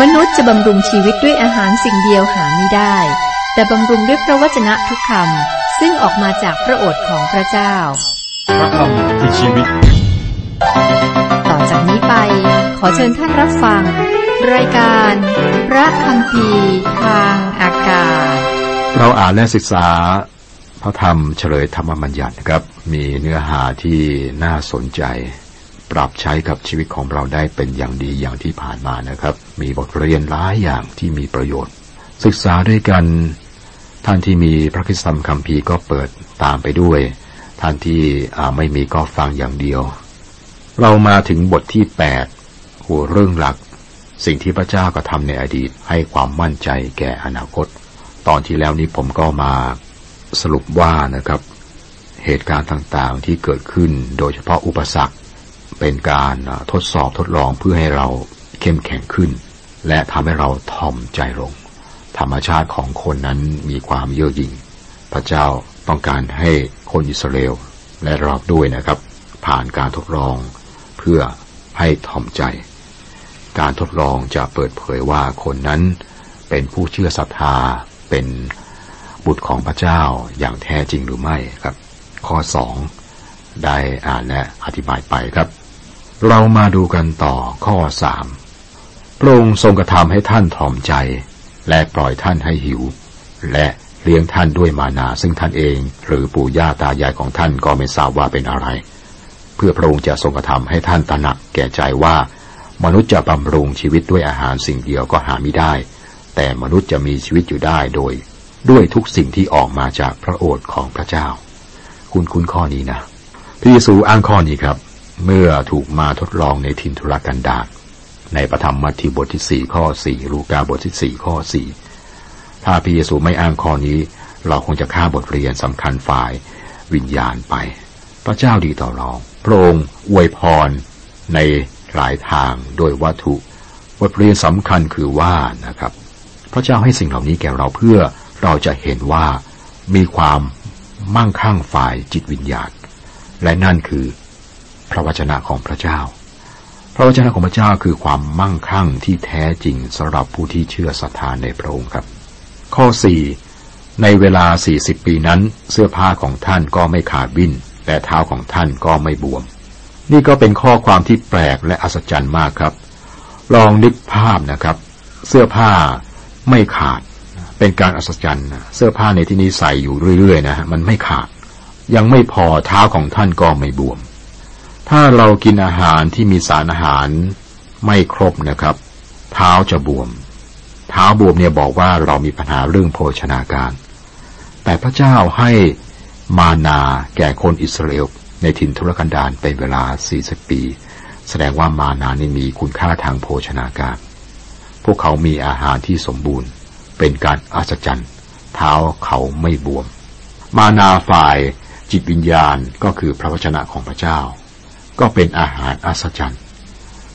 มนุษย์จะบำรุงชีวิตด้วยอาหารสิ่งเดียวหาไม่ได้ แต่บำรุงด้วยพระวจนะทุกคำซึ่งออกมาจากพระโอษฐ์ของพระเจ้า พระคำคือชีวิต ต่อจากนี้ไป ขอเชิญท่านรับฟัง รายการ พระคำพีทางอากาศ เราอ่านและศึกษาพระธรรมเฉลยธรรมบัญญัตินะครับ มีเนื้อหาที่น่าสนใจ ปรับใช้กับชีวิตของเราได้เป็นอย่างดีอย่างที่ผ่านมานะครับ มีบทเรียนหลายอย่างที่มีประโยชน์ ศึกษาด้วยกัน ท่านที่มีพระคิดธรรมคัมภีร์ก็เปิดตามไปด้วย ท่านที่ไม่มีก็ฟังอย่างเดียว เรามาถึงบทที่แปดหัวเรื่องหลัก สิ่งที่พระเจ้าก็ทำในอดีตให้ความมั่นใจแก่อนาคต ตอนที่แล้วนี้ผมก็มาสรุปว่านะครับ เหตุการณ์ต่างๆที่เกิดขึ้นโดยเฉพาะอุปสรรค เป็นการทดสอบทดลองเพื่อให้เราเข้มแข็งขึ้น และทำให้เราถ่อมใจลง ธรรมชาติของคนนั้นมีความเย่อหยิ่ง พระเจ้าต้องการให้คนอิสราเอลและเราด้วยนะครับ ผ่านการทดลองเพื่อให้ถ่อมใจ การทดลองจะเปิดเผยว่าคนนั้นเป็นผู้เชื่อศรัทธาเป็นบุตรของพระเจ้าอย่างแท้จริงหรือไม่ครับ ข้อสองได้อ่านและอธิบายไปครับ เรามาดูกันต่อข้อสามพระองค์ทรงกระทำให้ท่านถ่อมใจ และปล่อยท่านให้หิว และเลี้ยงท่านด้วยมานาซึ่งท่านเอง หรือปู่ย่าตายายของท่านก็ไม่ทราบว่าเป็นอะไร เพื่อพระองค์จะทรงกระทำให้ท่านตระหนักแก่ใจว่า มนุษย์จะบำรุงชีวิตด้วยอาหารสิ่งเดียวก็หาไม่ได้ แต่มนุษย์จะมีชีวิตอยู่ได้โดย ด้วยทุกสิ่งที่ออกมาจากพระโอษฐ์ของพระเจ้า คุณคุณข้อนี้นะพระเยซูอ้างข้อนี้ครับ เมื่อถูกมาทดลองในทินทุรกันดารในประธรรมมัทธิวบทที่สี่ข้อสี่ลูกาบทที่สี่ข้อสี่ถ้าพระเยซูไม่อ้างข้อนี้ เราคงจะฆ่าบทเรียนสำคัญฝ่ายวิญญาณไป พระเจ้าดีต่อเราพระองค์อวยพรในหลายทางโดยวัตถุบทเรียนสำคัญคือว่านะครับ พระเจ้าให้สิ่งเหล่านี้แก่เราเพื่อเราจะเห็นว่ามีความมั่งคั่งฝ่ายจิตวิญญาณ และนั่นคือ พระวจนะของพระเจ้า พระวจนะของพระเจ้าคือความมั่งคั่งที่แท้จริงสำหรับผู้ที่เชื่อศรัทธาในพระองค์ครับ ข้อสี่ในเวลาสี่สิบปีนั้น เสื้อผ้าของท่านก็ไม่ขาดวิ่นและเท้าของท่านก็ไม่บวม นี่ก็เป็นข้อความที่แปลกและอัศจรรย์มากครับ ลองนึกภาพนะครับ เสื้อผ้าไม่ขาดเป็นการอัศจรรย์เสื้อผ้าในที่นี้ใส่อยู่เรื่อยๆนะฮะมันไม่ขาด ยังไม่พอเท้าของท่านก็ไม่บวม ถ้าเรากินอาหารที่มีสารอาหารไม่ครบนะครับ เท้าจะบวม เท้าบวมเนี่ยบอกว่าเรามีปัญหาเรื่องโภชนาการ แต่พระเจ้าให้มานาแก่คนอิสราเอลในถิ่นทุรกันดารเป็นเวลา 40 ปี แสดงว่ามานานี่มีคุณค่าทางโภชนาการ พวกเขามีอาหารที่สมบูรณ์ เป็นการอัศจรรย์ เท้าเขาไม่บวม มานาฝ่ายจิตวิญญาณก็คือพระวจนะของพระเจ้า ก็เป็นอาหารอัศจรรย์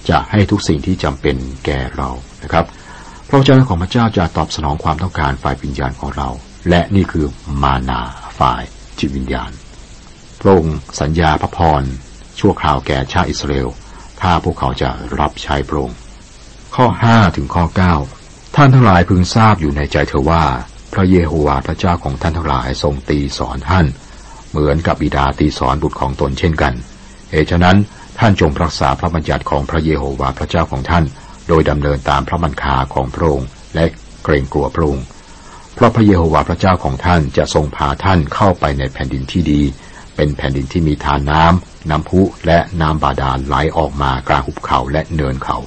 จะให้ทุกสิ่งที่จำเป็นแก่เรานะครับ พระวจนะของพระเจ้าจะตอบสนองความต้องการฝ่ายวิญญาณของเรา และนี่คือมานาฝ่ายจิตวิญญาณ พระองค์สัญญาพระพรชั่วคราวแก่ชาติอิสราเอล ถ้าพวกเขาจะรับใช้พระองค์ข้อ5ถึงข้อ 9 ท่านทั้งหลายพึงทราบอยู่ในใจเธอว่า พระเยโฮวาห์พระเจ้าของท่านทั้งหลายทรงตีสอนท่าน เหมือนกับบิดาตีสอนบุตรของตนเช่นกัน เหตุฉะนั้นท่านจงรักษาพระบัญญัติของพระเยโฮวาห์พระเจ้าของท่าน โดยดำเนินตามพระบัญชาของพระองค์และเกรงกลัวพระองค์เพราะพระเยโฮวาห์พระเจ้าของท่านจะทรงพาท่านเข้าไปในแผ่นดินที่ดี เป็นแผ่นดินที่มีทานน้ำน้ำพุและน้ำบาดาลไหลออกมากลางหุบเขาและเนินเขา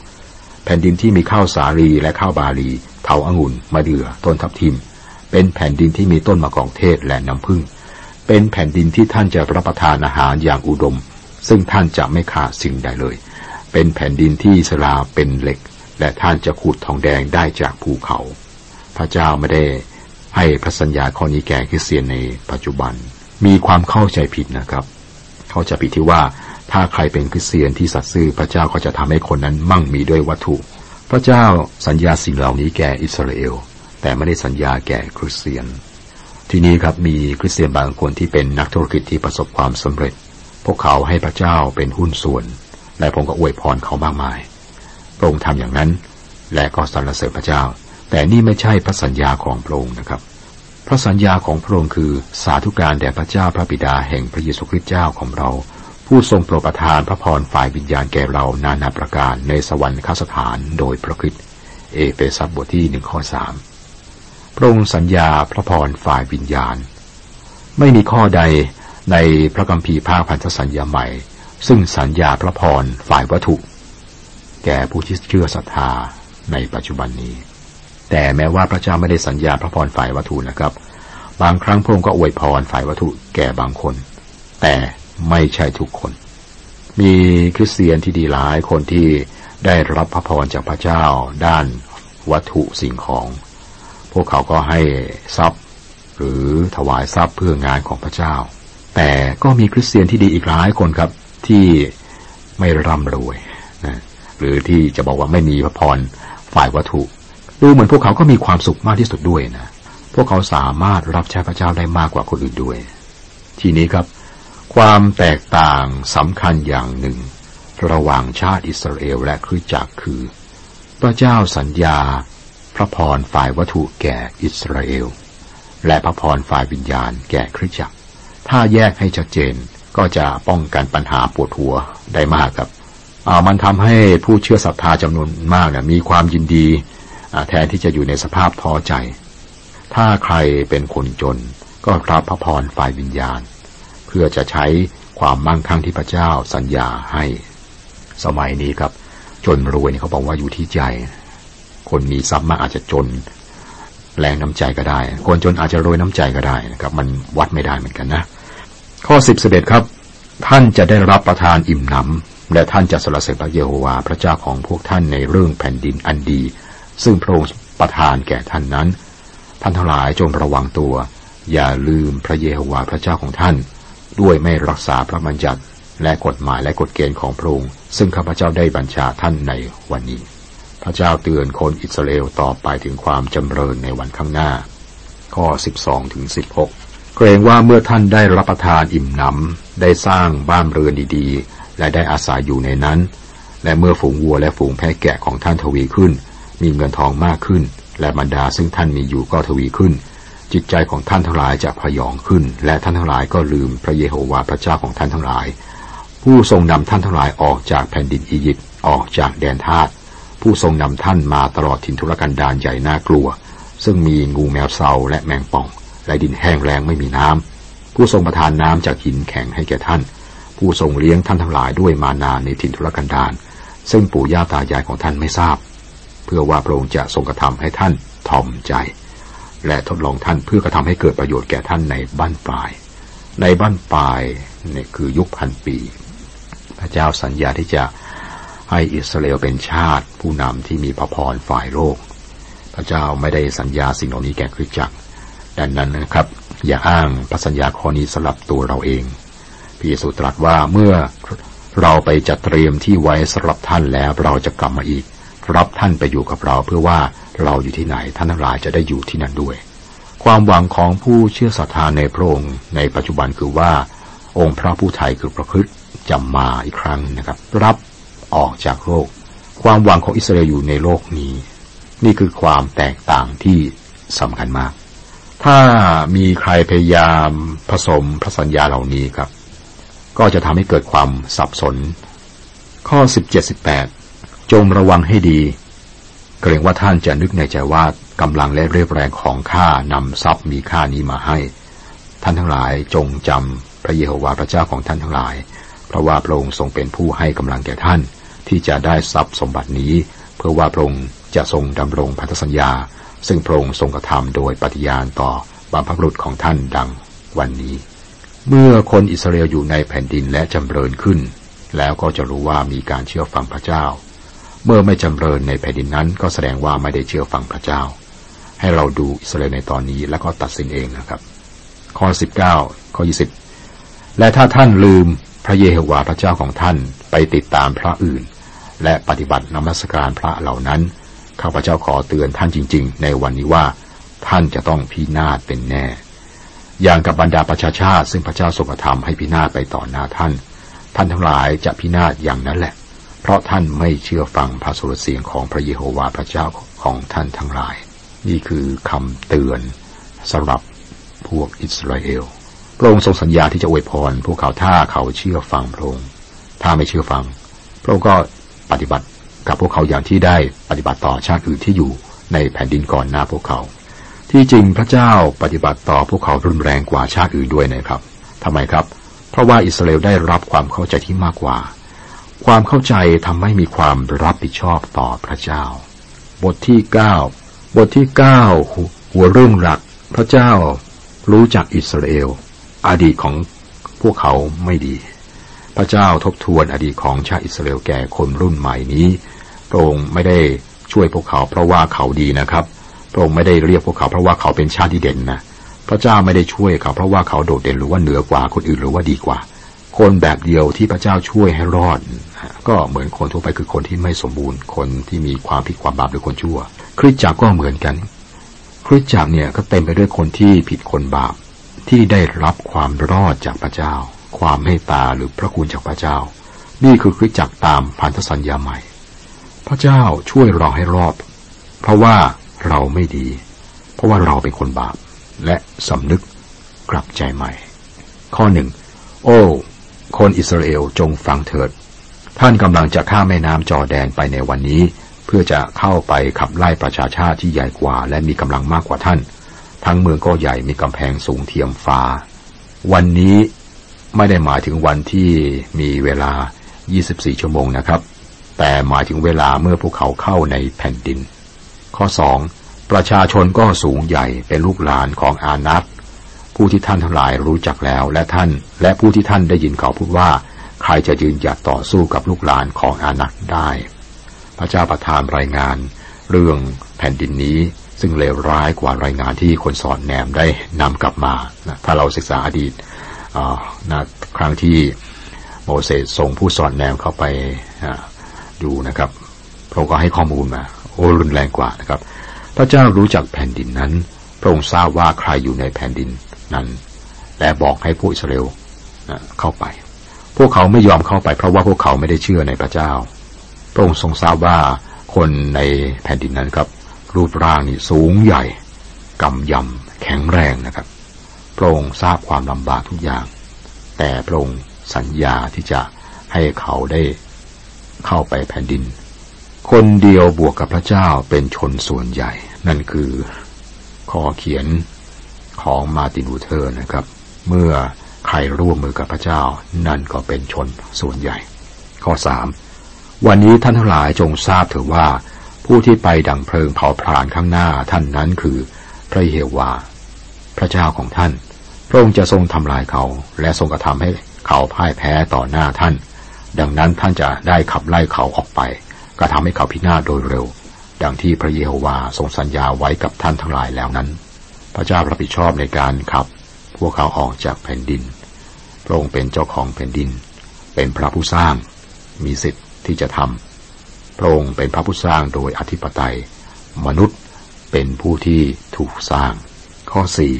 แผ่นดินที่มีข้าวสาลีและข้าวบาลีเถาองุ่นมะเดื่อต้นทับทิม เป็นแผ่นดินที่มีต้นมะกอกเทศและน้ำผึ้งเป็นแผ่นดินที่ท่านจะรับประทานอาหารอย่างอุดม ซึ่งท่านจะไม่ขาดสิ่งใดเลย เป็นแผ่นดินที่สลาเป็นเหล็ก และท่านจะขูดทองแดงได้จากภูเขา พระเจ้าไม่ได้ให้พระสัญญาข้อนี้แก่คริสเตียนในปัจจุบัน มีความเข้าใจผิดนะครับ เขาจะผิดที่ว่าถ้าใครเป็นคริสเตียนที่สัตย์ซื่อพระเจ้าก็จะทำให้คนนั้นมั่งมีด้วยวัตถุ พระเจ้าสัญญาสิ่งเหล่านี้แก่อิสราเอล แต่ไม่ได้สัญญาแก่คริสเตียน ทีนี้ครับมีคริสเตียนบางคนที่เป็นนักธุรกิจที่ประสบความสำเร็จ พวกเขาให้พระเจ้าเป็นหุ้นส่วน และผมก็อวยพรเขามากมาย พระองค์ทำอย่างนั้น และก็สรรเสริญพระเจ้า แต่นี่ไม่ใช่พระสัญญาของพระองค์นะครับ พระสัญญาของพระองค์คือสาธุการแด่พระเจ้าพระบิดาแห่งพระเยซูคริสต์เจ้าของเรา ผู้ทรงโปรดประทานพระพรฝ่ายวิญญาณแก่เรานานาประการในสวรรคสถานโดยพระคริสต์เอเฟซัสบทที่หนึ่งข้อสามพระองค์สัญญาพระพรฝ่ายวิญญาณ ไม่มีข้อใด ในพระคัมภีร์ภาคพันธสัญญาใหม่ ซึ่งสัญญาพระพรฝ่ายวัตถุ แก่ผู้ที่เชื่อศรัทธาในปัจจุบันนี้ แต่แม้ว่าพระเจ้าไม่ได้สัญญาพระพรฝ่ายวัตถุนะครับ บางครั้งพระองค์ก็อวยพรฝ่ายวัตถุแก่บางคน แต่ไม่ใช่ทุกคน มีคริสเตียนที่ดีหลายคนที่ได้รับพระพรจากพระเจ้า ด้านวัตถุสิ่งของ พวกเขาก็ให้ทรัพย์ หรือถวายทรัพย์เพื่องานของพระเจ้า แต่ก็มีคริสเตียนที่ดีอีกหลายคนครับ ที่ไม่ร่ำรวยนะหรือที่จะบอกว่าไม่มีพระพรฝ่ายวัตถุ ดูเหมือนพวกเขาก็มีความสุขมากที่สุดด้วยนะ พวกเขาสามารถรับใช้พระเจ้าได้มากกว่าคนอื่นด้วย ทีนี้ครับ ความแตกต่างสำคัญอย่างหนึ่ง ระหว่างชาติอิสราเอลและคริสตจักรคือ พระเจ้าสัญญา พระพรฝ่ายวัตถุแก่อิสราเอล และพระพรฝ่ายวิญญาณแก่คริสตจักร ถ้าแยกให้ชัดเจนก็จะป้องกันปัญหาปวดหัวได้มากครับมันทำให้ผู้เชื่อศรัทธาจำนวนมากเนี่ยมีความยินดีแทนที่จะอยู่ในสภาพท้อใจ ถ้าใครเป็นคนจน ก็รับพระพรฝ่ายวิญญาณ เพื่อจะใช้ความมั่งคั่งที่พระเจ้าสัญญาให้ สมัยนี้ครับ จนรวยเนี่ยเขาบอกว่าอยู่ที่ใจ คนมีทรัพย์มากอาจจะจน แรงน้ำใจก็ได้ คนจนอาจจะรวยน้ำใจก็ได้นะครับ มันวัดไม่ได้เหมือนกันนะ ข้อสิบสิบเอ็ดครับ ท่านจะได้รับประทานอิ่มหนำและท่านจะสรรเสริญพระเยโฮวาห์พระเจ้าของพวกท่านในเรื่องแผ่นดินอันดี ซึ่งพระองค์ประทานแก่ท่านนั้น ท่านทั้งหลายจงระวังตัว อย่าลืมพระเยโฮวาห์พระเจ้าของท่าน ด้วยไม่รักษาพระบัญญัติและกฎหมายและกฎเกณฑ์ของพระองค์ซึ่งข้าพเจ้าได้บัญชาท่านในวันนี้ พระเจ้าเตือนคนอิสราเอลต่อไปถึงความจำเริญในวันข้างหน้า ข้อ 12ถึง16 เกรงว่าเมื่อท่านได้รับประทานอิ่มหนำได้สร้างบ้านเรือนดีๆ และได้อาศัยอยู่ในนั้น และเมื่อฝูงวัวและฝูงแพะแกะของท่านทวีขึ้น มีเงินทองมากขึ้น และบรรดาซึ่งท่านมีอยู่ก็ทวีขึ้น จิตใจของท่านทั้งหลายจะพยองขึ้น และท่านทั้งหลายก็ลืมพระเยโฮวาห์พระเจ้าของท่านทั้งหลาย ผู้ทรงนำท่านทั้งหลายออกจากแผ่นดินอียิปต์ออกจากแดนทาส ผู้ทรงนำท่านมาตลอดถิ่นทุรกันดารใหญ่น่ากลัว ซึ่งมีงูแมวเซาและแมงป่องและดินแห้งแรงไม่มีน้ำผู้ทรงประทานน้ำจากหินแข็งให้แก่ท่าน ผู้ทรงเลี้ยงท่านทั้งหลายด้วยมานาในถิ่นทุรกันดารซึ่งปู่ย่าตายายของท่านไม่ทราบ เพื่อว่าพระองค์จะทรงกระทำให้ท่านทอมใจ และทดลองท่านเพื่อกระทำให้เกิดประโยชน์แก่ท่านในบ้านปลาย ในบ้านปลายเนี่ยคือยุคพันปี พระเจ้าสัญญาที่จะ ให้อิสราเอลเป็นชาติผู้นำที่มีพระพรฝ่ายโลก พระเจ้าไม่ได้สัญญาสิ่งเหล่านี้แก่คริสตจักร ดังนั้นนะครับ อย่าอ้างพระสัญญาข้อนี้สำหรับตัวเราเองพระเยซูตรัสว่าเมื่อเราไปจัดเตรียมที่ไว้สำหรับท่านแล้วเราจะกลับมาอีก รับท่านไปอยู่กับเราเพื่อว่าเราอยู่ที่ไหนท่านทั้งหลายจะได้อยู่ที่นั่นด้วย ความหวังของผู้เชื่อศรัทธาในพระองค์ในปัจจุบันคือว่า องค์พระผู้ไทยคือพระคริสต์จะมาอีกครั้งนะครับ รับ ออกจากโลก ความหวังของอิสราเอลอยู่ในโลกนี้ นี่คือความแตกต่างที่สำคัญมาก ถ้ามีใครพยายามผสมพระสัญญาเหล่านี้ครับ ก็จะทำให้เกิดความสับสน ข้อ 17-18 จงระวังให้ดี เกรงว่าท่านจะนึกในใจว่ากำลังและเรียบแรงของข้านำทรัพย์มีค่านี้มาให้ ท่านทั้งหลายจงจำพระเยโฮวาห์พระเจ้าของท่านทั้งหลาย เพราะว่าพระองค์ทรงเป็นผู้ให้กำลังแก่ท่าน ที่จะได้ทรัพย์สมบัตินี้ เพื่อว่าพระองค์จะทรงดำรงพันธสัญญา ซึ่งพระองค์ทรงกระทำโดยปฏิญาณต่อบรรพบุรุษของท่านดังวันนี้ เมื่อคนอิสราเอลอยู่ในแผ่นดินและจำเริญขึ้น แล้วก็จะรู้ว่ามีการเชื่อฟังพระเจ้า เมื่อไม่จำเริญในแผ่นดินนั้นก็แสดงว่าไม่ได้เชื่อฟังพระเจ้า ให้เราดูอิสราเอลในตอนนี้แล้วก็ตัดสินเองนะครับข้อ19ข้อ20และถ้าท่านลืมพระเยโฮวาห์พระเจ้าของท่านไปติดตามพระอื่น และปฏิบัตินมัสการพระเหล่านั้น ข้าพเจ้าขอเตือนท่านจริง ๆ ในวันนี้ว่า ท่านจะต้องพินาศเป็นแน่ อย่างกับบรรดาประชาชาติ ซึ่งพระเจ้าทรงกระทำให้พินาศไปต่อหน้าท่าน ท่านทั้งหลายจะพินาศอย่างนั้นแหละ เพราะท่านไม่เชื่อฟังพระสุรเสียงของพระเยโฮวาห์พระเจ้าของท่านทั้งหลาย นี่คือคำเตือนสำหรับพวกอิสราเอลพระองค์ทรงสัญญาที่จะอวยพรพวกเขาถ้าเขาเชื่อฟังพระองค์ถ้าไม่เชื่อฟัง พระองค์ก็ ปฏิบัติกับพวกเขาอย่างที่ได้ปฏิบัติต่อชาติอื่นที่อยู่ในแผ่นดินก่อนหน้าพวกเขา ที่จริงพระเจ้าปฏิบัติต่อพวกเขารุนแรงกว่าชาติอื่นด้วยนะครับทำไมครับ เพราะว่าอิสราเอลได้รับความเข้าใจที่มากกว่า ความเข้าใจทำให้มีความรับผิดชอบต่อพระเจ้า บทที่เก้าบทที่เก้าหัวเรื่องหลัก พระเจ้ารู้จักอิสราเอลอดีตของพวกเขาไม่ดี พระเจ้าทบทวนอดีตของชาติอิสราเอลแก่คนรุ่นใหม่นี้พระองค์ไม่ได้ช่วยพวกเขาเพราะว่าเขาดีนะครับพระองค์ไม่ได้เรียกพวกเขาเพราะว่าเขาเป็นชาติที่เด่นนะพระเจ้าไม่ได้ช่วยเขาเพราะว่าเขาโดดเด่นหรือว่าเหนือกว่าคนอื่นหรือว่าดีกว่า คนแบบเดียวที่พระเจ้าช่วยให้รอด ก็เหมือนคนทั่วไปคือคนที่ไม่สมบูรณ์ คนที่มีความผิดความบาปหรือคนชั่ว คริสตจักรก็เหมือนกัน คริสตจักรเนี่ยก็เต็มไปด้วยคนที่ผิดคนบาปที่ได้รับความรอดจากพระเจ้า ความเมตตาหรือพระคุณจากพระเจ้า นี่คือคริสจักรตามพันธสัญญาใหม่ พระเจ้าช่วยเราให้รอด เพราะว่าเราไม่ดี เพราะว่าเราเป็นคนบาป และสำนึกกลับใจใหม่ ข้อหนึ่งโอ้ คนอิสราเอลจงฟังเถิด ท่านกำลังจะข้ามแม่น้ำจอแดนไปในวันนี้ เพื่อจะเข้าไปขับไล่ประชาชาติที่ใหญ่กว่า และมีกำลังมากกว่าท่าน ทั้งเมืองก็ใหญ่มีกำแพงสูงเทียมฟ้า วันนี้ ไม่ได้หมายถึงวันที่มีเวลา 24 ชั่วโมงนะครับ แต่หมายถึงเวลาเมื่อพวกเขาเข้าในแผ่นดิน ข้อสองประชาชนก็สูงใหญ่เป็นลูกหลานของอานัตผู้ที่ท่านทั้งหลายรู้จักแล้วและท่าน และผู้ที่ท่านได้ยินเขาพูดว่า ใครจะยืนหยัดต่อสู้กับลูกหลานของอานัตได้ พระเจ้าประทานรายงาน เรื่องแผ่นดินนี้ซึ่งเลวร้ายกว่ารายงานที่คนสอนแนมได้นำกลับมา ถ้าเราศึกษาอดีต นะครั้งที่โมเสสส่งผู้สอนแนมเข้าไปดูนะครับพระองค์ก็ให้ข้อมูลมาโอ้รุนแรงกว่านะครับ พระเจ้ารู้จักแผ่นดินนั้น พระองค์ทราบว่าใครอยู่ในแผ่นดินนั้น และบอกให้ผู้อิสราเอลเข้าไป พวกเขาไม่ยอมเข้าไป เพราะว่าพวกเขาไม่ได้เชื่อในพระเจ้า พระองค์ทรงทราบว่าคนในแผ่นดินนั้นครับ รูปร่างนี่สูงใหญ่กำยำแข็งแรงนะครับ ระองค์ทราบความลำบากทุกอย่าง แต่พระองค์สัญญาที่จะให้เขาได้เข้าไปแผ่นดิน คนเดียวบวกกับพระเจ้าเป็นชนส่วนใหญ่ นั่นคือข้อเขียนของมาตินูเทอร์นะครับ เมื่อใครร่วมมือกับพระเจ้า นั่นก็เป็นชนส่วนใหญ่ ข้อสามวันนี้ท่านทั้งหลายจงทราบเถอะว่า ผู้ที่ไปดังเพลิงเผาผลาญข้างหน้าท่านนั้นคือพระเยวา พระเจ้าของท่าน พระองค์จะทรงทำลายเขา และทรงกระทำให้เขาพ่ายแพ้ต่อหน้าท่าน ดังนั้นท่านจะได้ขับไล่เขาออกไปกระทำให้เขาพินาศโดยเร็ว ดังที่พระเยโฮวาทรงสัญญาไว้กับท่านทั้งหลายแล้วนั้น พระเจ้ารับผิดชอบในการขับ พวกเขาออกจากแผ่นดิน พระองค์เป็นเจ้าของแผ่นดิน เป็นพระผู้สร้าง มีสิทธิ์ที่จะทำพระองค์เป็นพระผู้สร้างโดยอธิปไตย มนุษย์เป็นผู้ที่ถูกสร้าง ข้อสี่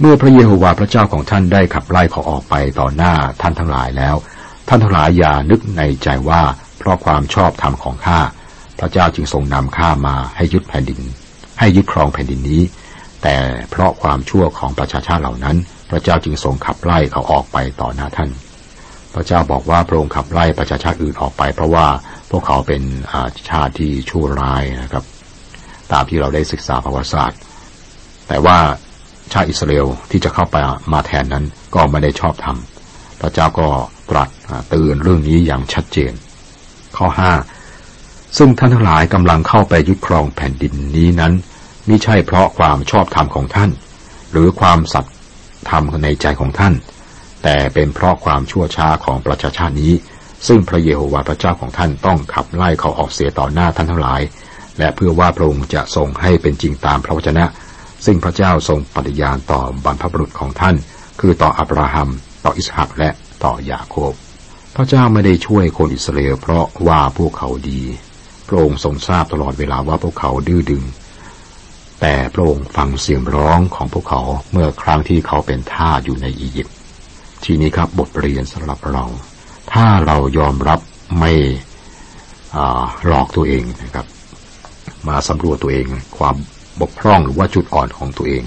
เมื่อพระเยโฮวาห์พระเจ้าของท่านได้ขับไล่เขาออกไปต่อหน้าท่านทั้งหลายแล้ว ท่านทั้งหลายอย่านึกในใจว่าเพราะความชอบธรรมของข้าพระเจ้าจึงทรงนำข้ามาให้ยึดแผ่นดิน ให้ยึดครองแผ่นดินนี้ แต่เพราะความชั่วของประชาชาติเหล่านั้น พระเจ้าจึงทรงขับไล่เขาออกไปต่อหน้าท่าน พระเจ้าบอกว่าพระองค์ขับไล่ประชาชาติอื่นออกไป เพราะว่าพวกเขาเป็นชาติที่ชั่วร้ายนะครับ ตามที่เราได้ศึกษาประวัติศาสตร์ แต่ว่า ชาติอิสราเอลที่จะเข้าไปมาแทนนั้นก็ไม่ได้ชอบทำพระเจ้าก็ตรัสเตือนเรื่องนี้อย่างชัดเจน ข้อห้าซึ่งท่านทั้งหลายกำลังเข้าไปยึดครองแผ่นดินนี้นั้นไม่ใช่เพราะความชอบธรรมของท่าน หรือความสัตย์ธรรมในใจของท่าน แต่เป็นเพราะความชั่วช้าของประชาชาตินี้ ซึ่งพระเยโฮวาห์พระเจ้าของท่านต้องขับไล่เขาออกเสียต่อหน้าท่านทั้งหลาย และเพื่อว่าพระองค์จะทรงให้เป็นจริงตามพระวจนะ ซึ่งพระเจ้าทรงปฏิญาณต่อบรรพบุรุษของท่าน คือต่ออับราฮัม ต่ออิสหักและต่อยาโคบ พระเจ้าไม่ได้ช่วยคนอิสราเอลเพราะว่าพวกเขาดี พระองค์ทรงทราบตลอดเวลาว่าพวกเขาดื้อดึง แต่พระองค์ฟังเสียงร้องของพวกเขาเมื่อครั้งที่เขาเป็นทาสอยู่ในอียิปต์ทีนี้ครับบทเรียนสำหรับเรา ถ้าเรายอมรับไม่หลอกตัวเองนะครับ มาสำรวจตัวเองความ บกพร่องหรือว่าจุดอ่อนของตัวเอง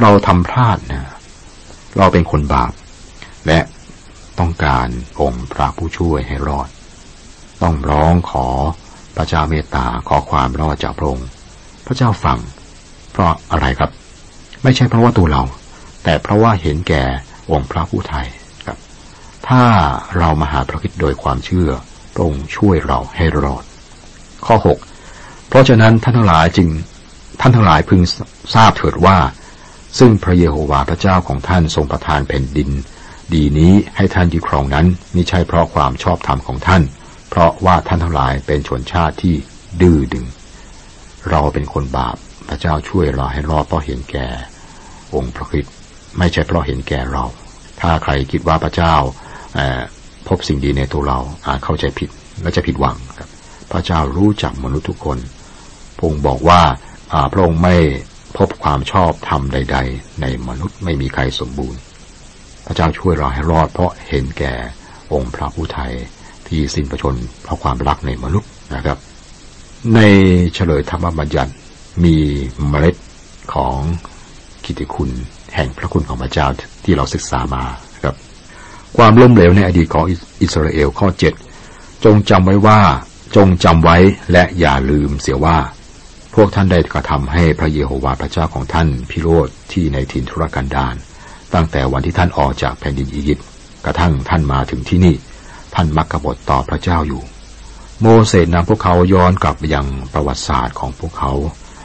เราทำพลาดนะ เราเป็นคนบาป และต้องการองค์พระผู้ช่วยให้รอด ต้องร้องขอพระเจ้าเมตตาขอความรอดจากพระองค์ พระเจ้าฟัง เพราะอะไรครับ ไม่ใช่เพราะว่าตัวเรา แต่เพราะว่าเห็นแก่องค์พระผู้ไทยครับ ถ้าเรามาหาพระคิดโดยความเชื่อพระองค์ช่วยเราให้รอด ข้อหกเพราะฉะนั้นท่านทั้งหลายจึง ท่านทั้งหลายพึงทราบเถิดว่า ซึ่งพระเยโฮวาห์พระเจ้าของท่านทรงประทานแผ่นดิน ดีนี้ให้ท่านยึดครองนั้นมิใช่เพราะความชอบธรรมของท่าน เพราะว่าท่านทั้งหลายเป็นชนชาติที่ดื้อดึง เราเป็นคนบาปพระเจ้าช่วยเราให้รอดเพราะเห็นแก่ องค์พระคิดไม่ใช่เพราะเห็นแก่เรา ถ้าใครคิดว่าพระเจ้าพบสิ่งดีในตัวเราอาจเข้าใจผิดและจะผิดหวังครับ พระเจ้ารู้จักมนุษย์ทุกคนพงค์บอกว่า พระองค์ไม่พบความชอบธรรมใด ๆ ในมนุษย์ไม่มีใครสมบูรณ์ พระเจ้าช่วยเราให้รอดเพราะเห็นแก่องค์พระผู้ไทยที่สิ้นประชนเพราะความรักในมนุษย์นะครับ ในเฉลยธรรมบัญญัติมีเมล็ดของกิติคุณแห่งพระคุณของพระเจ้าที่เราศึกษามาครับ ความล้มเหลวในอดีตของอิสราเอลข้อเจ็ดจงจำไว้ว่าจงจำไว้และอย่าลืมเสียว่า วกท่านได้กระทำให้พระเยโฮวาห์พระเจ้าของท่านพิโรธที่ในถิ่นทุรกันดารตั้งแต่วันที่ท่านออกจากแผ่นดินอียิปต์กระทั่งท่านมาถึงที่นี่ ท่านมักกบฏต่อพระเจ้าอยู่ โมเสสนำพวกเขาย้อนกลับไปยังประวัติศาสตร์ของพวกเขา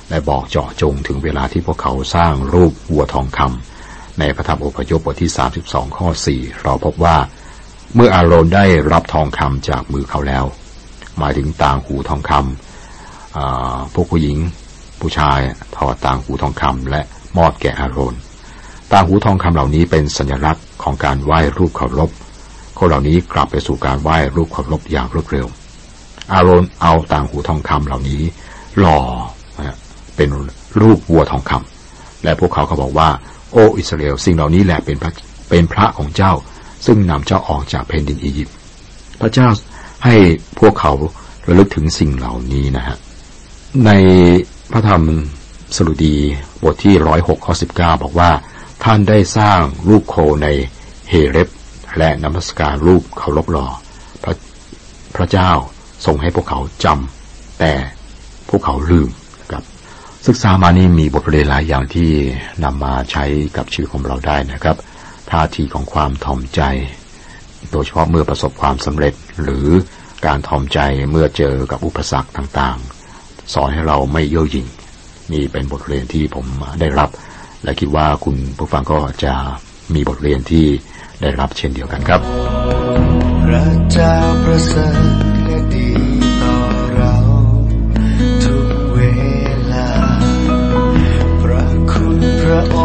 และบอกเจาะจงถึงเวลาที่พวกเขาสร้างรูปวัวทองคำในพระธรรมอพยพบทที่ 32 ข้อ 4 เราพบว่า เมื่ออาโรนได้รับทองคำจากมือเขาแล้ว หมายถึงต่างหูทองคำ พวกผู้หญิง ผู้ชายถอดต่างหูทองคำและมอบแก่อาโรนต่างหูทองคำเหล่านี้เป็นสัญลักษณ์ของการไหว้รูปเคารพคนเหล่านี้กลับไปสู่การไหว้รูปเคารพอย่างรวดเร็ว อาโรนเอาต่างหูทองคำเหล่านี้ หล่อเป็นรูปวัวทองคำและพวกเขาก็บอกว่า โอ้อิสราเอลสิ่งเหล่านี้แหละเป็นพระเป็นพระของเจ้า ซึ่งนำเจ้าออกจากแผ่นดินอียิปต์พระเจ้าให้พวกเขาระลึกถึงสิ่งเหล่านี้นะฮะ ในพระธรรมสรุดีบทที่ร้อยหกข้อสิบเก้าบอกว่า ท่านได้สร้างรูปโคในเฮเรบและนมัสการรูปเคารพหล่อพระพระเจ้าทรงให้พวกเขาจำแต่พวกเขาลืมครับ ศึกษามานี่มีบทเรียนหลายอย่างที่นำมาใช้กับชีวิตของเราได้นะครับท่าทีของความถ่อมใจ โดยเฉพาะเมื่อประสบความสำเร็จหรือการถ่อมใจเมื่อเจอกับอุปสรรคต่าง สอนให้เราไม่เย่อหยิ่งนี่เป็นบทเรียนที่ผมได้รับ และคิดว่าคุณผู้ฟังก็จะมีบทเรียนที่ได้รับเช่นเดียวกันครับพระเจ้าประเสริฐและดีต่อเราระองค์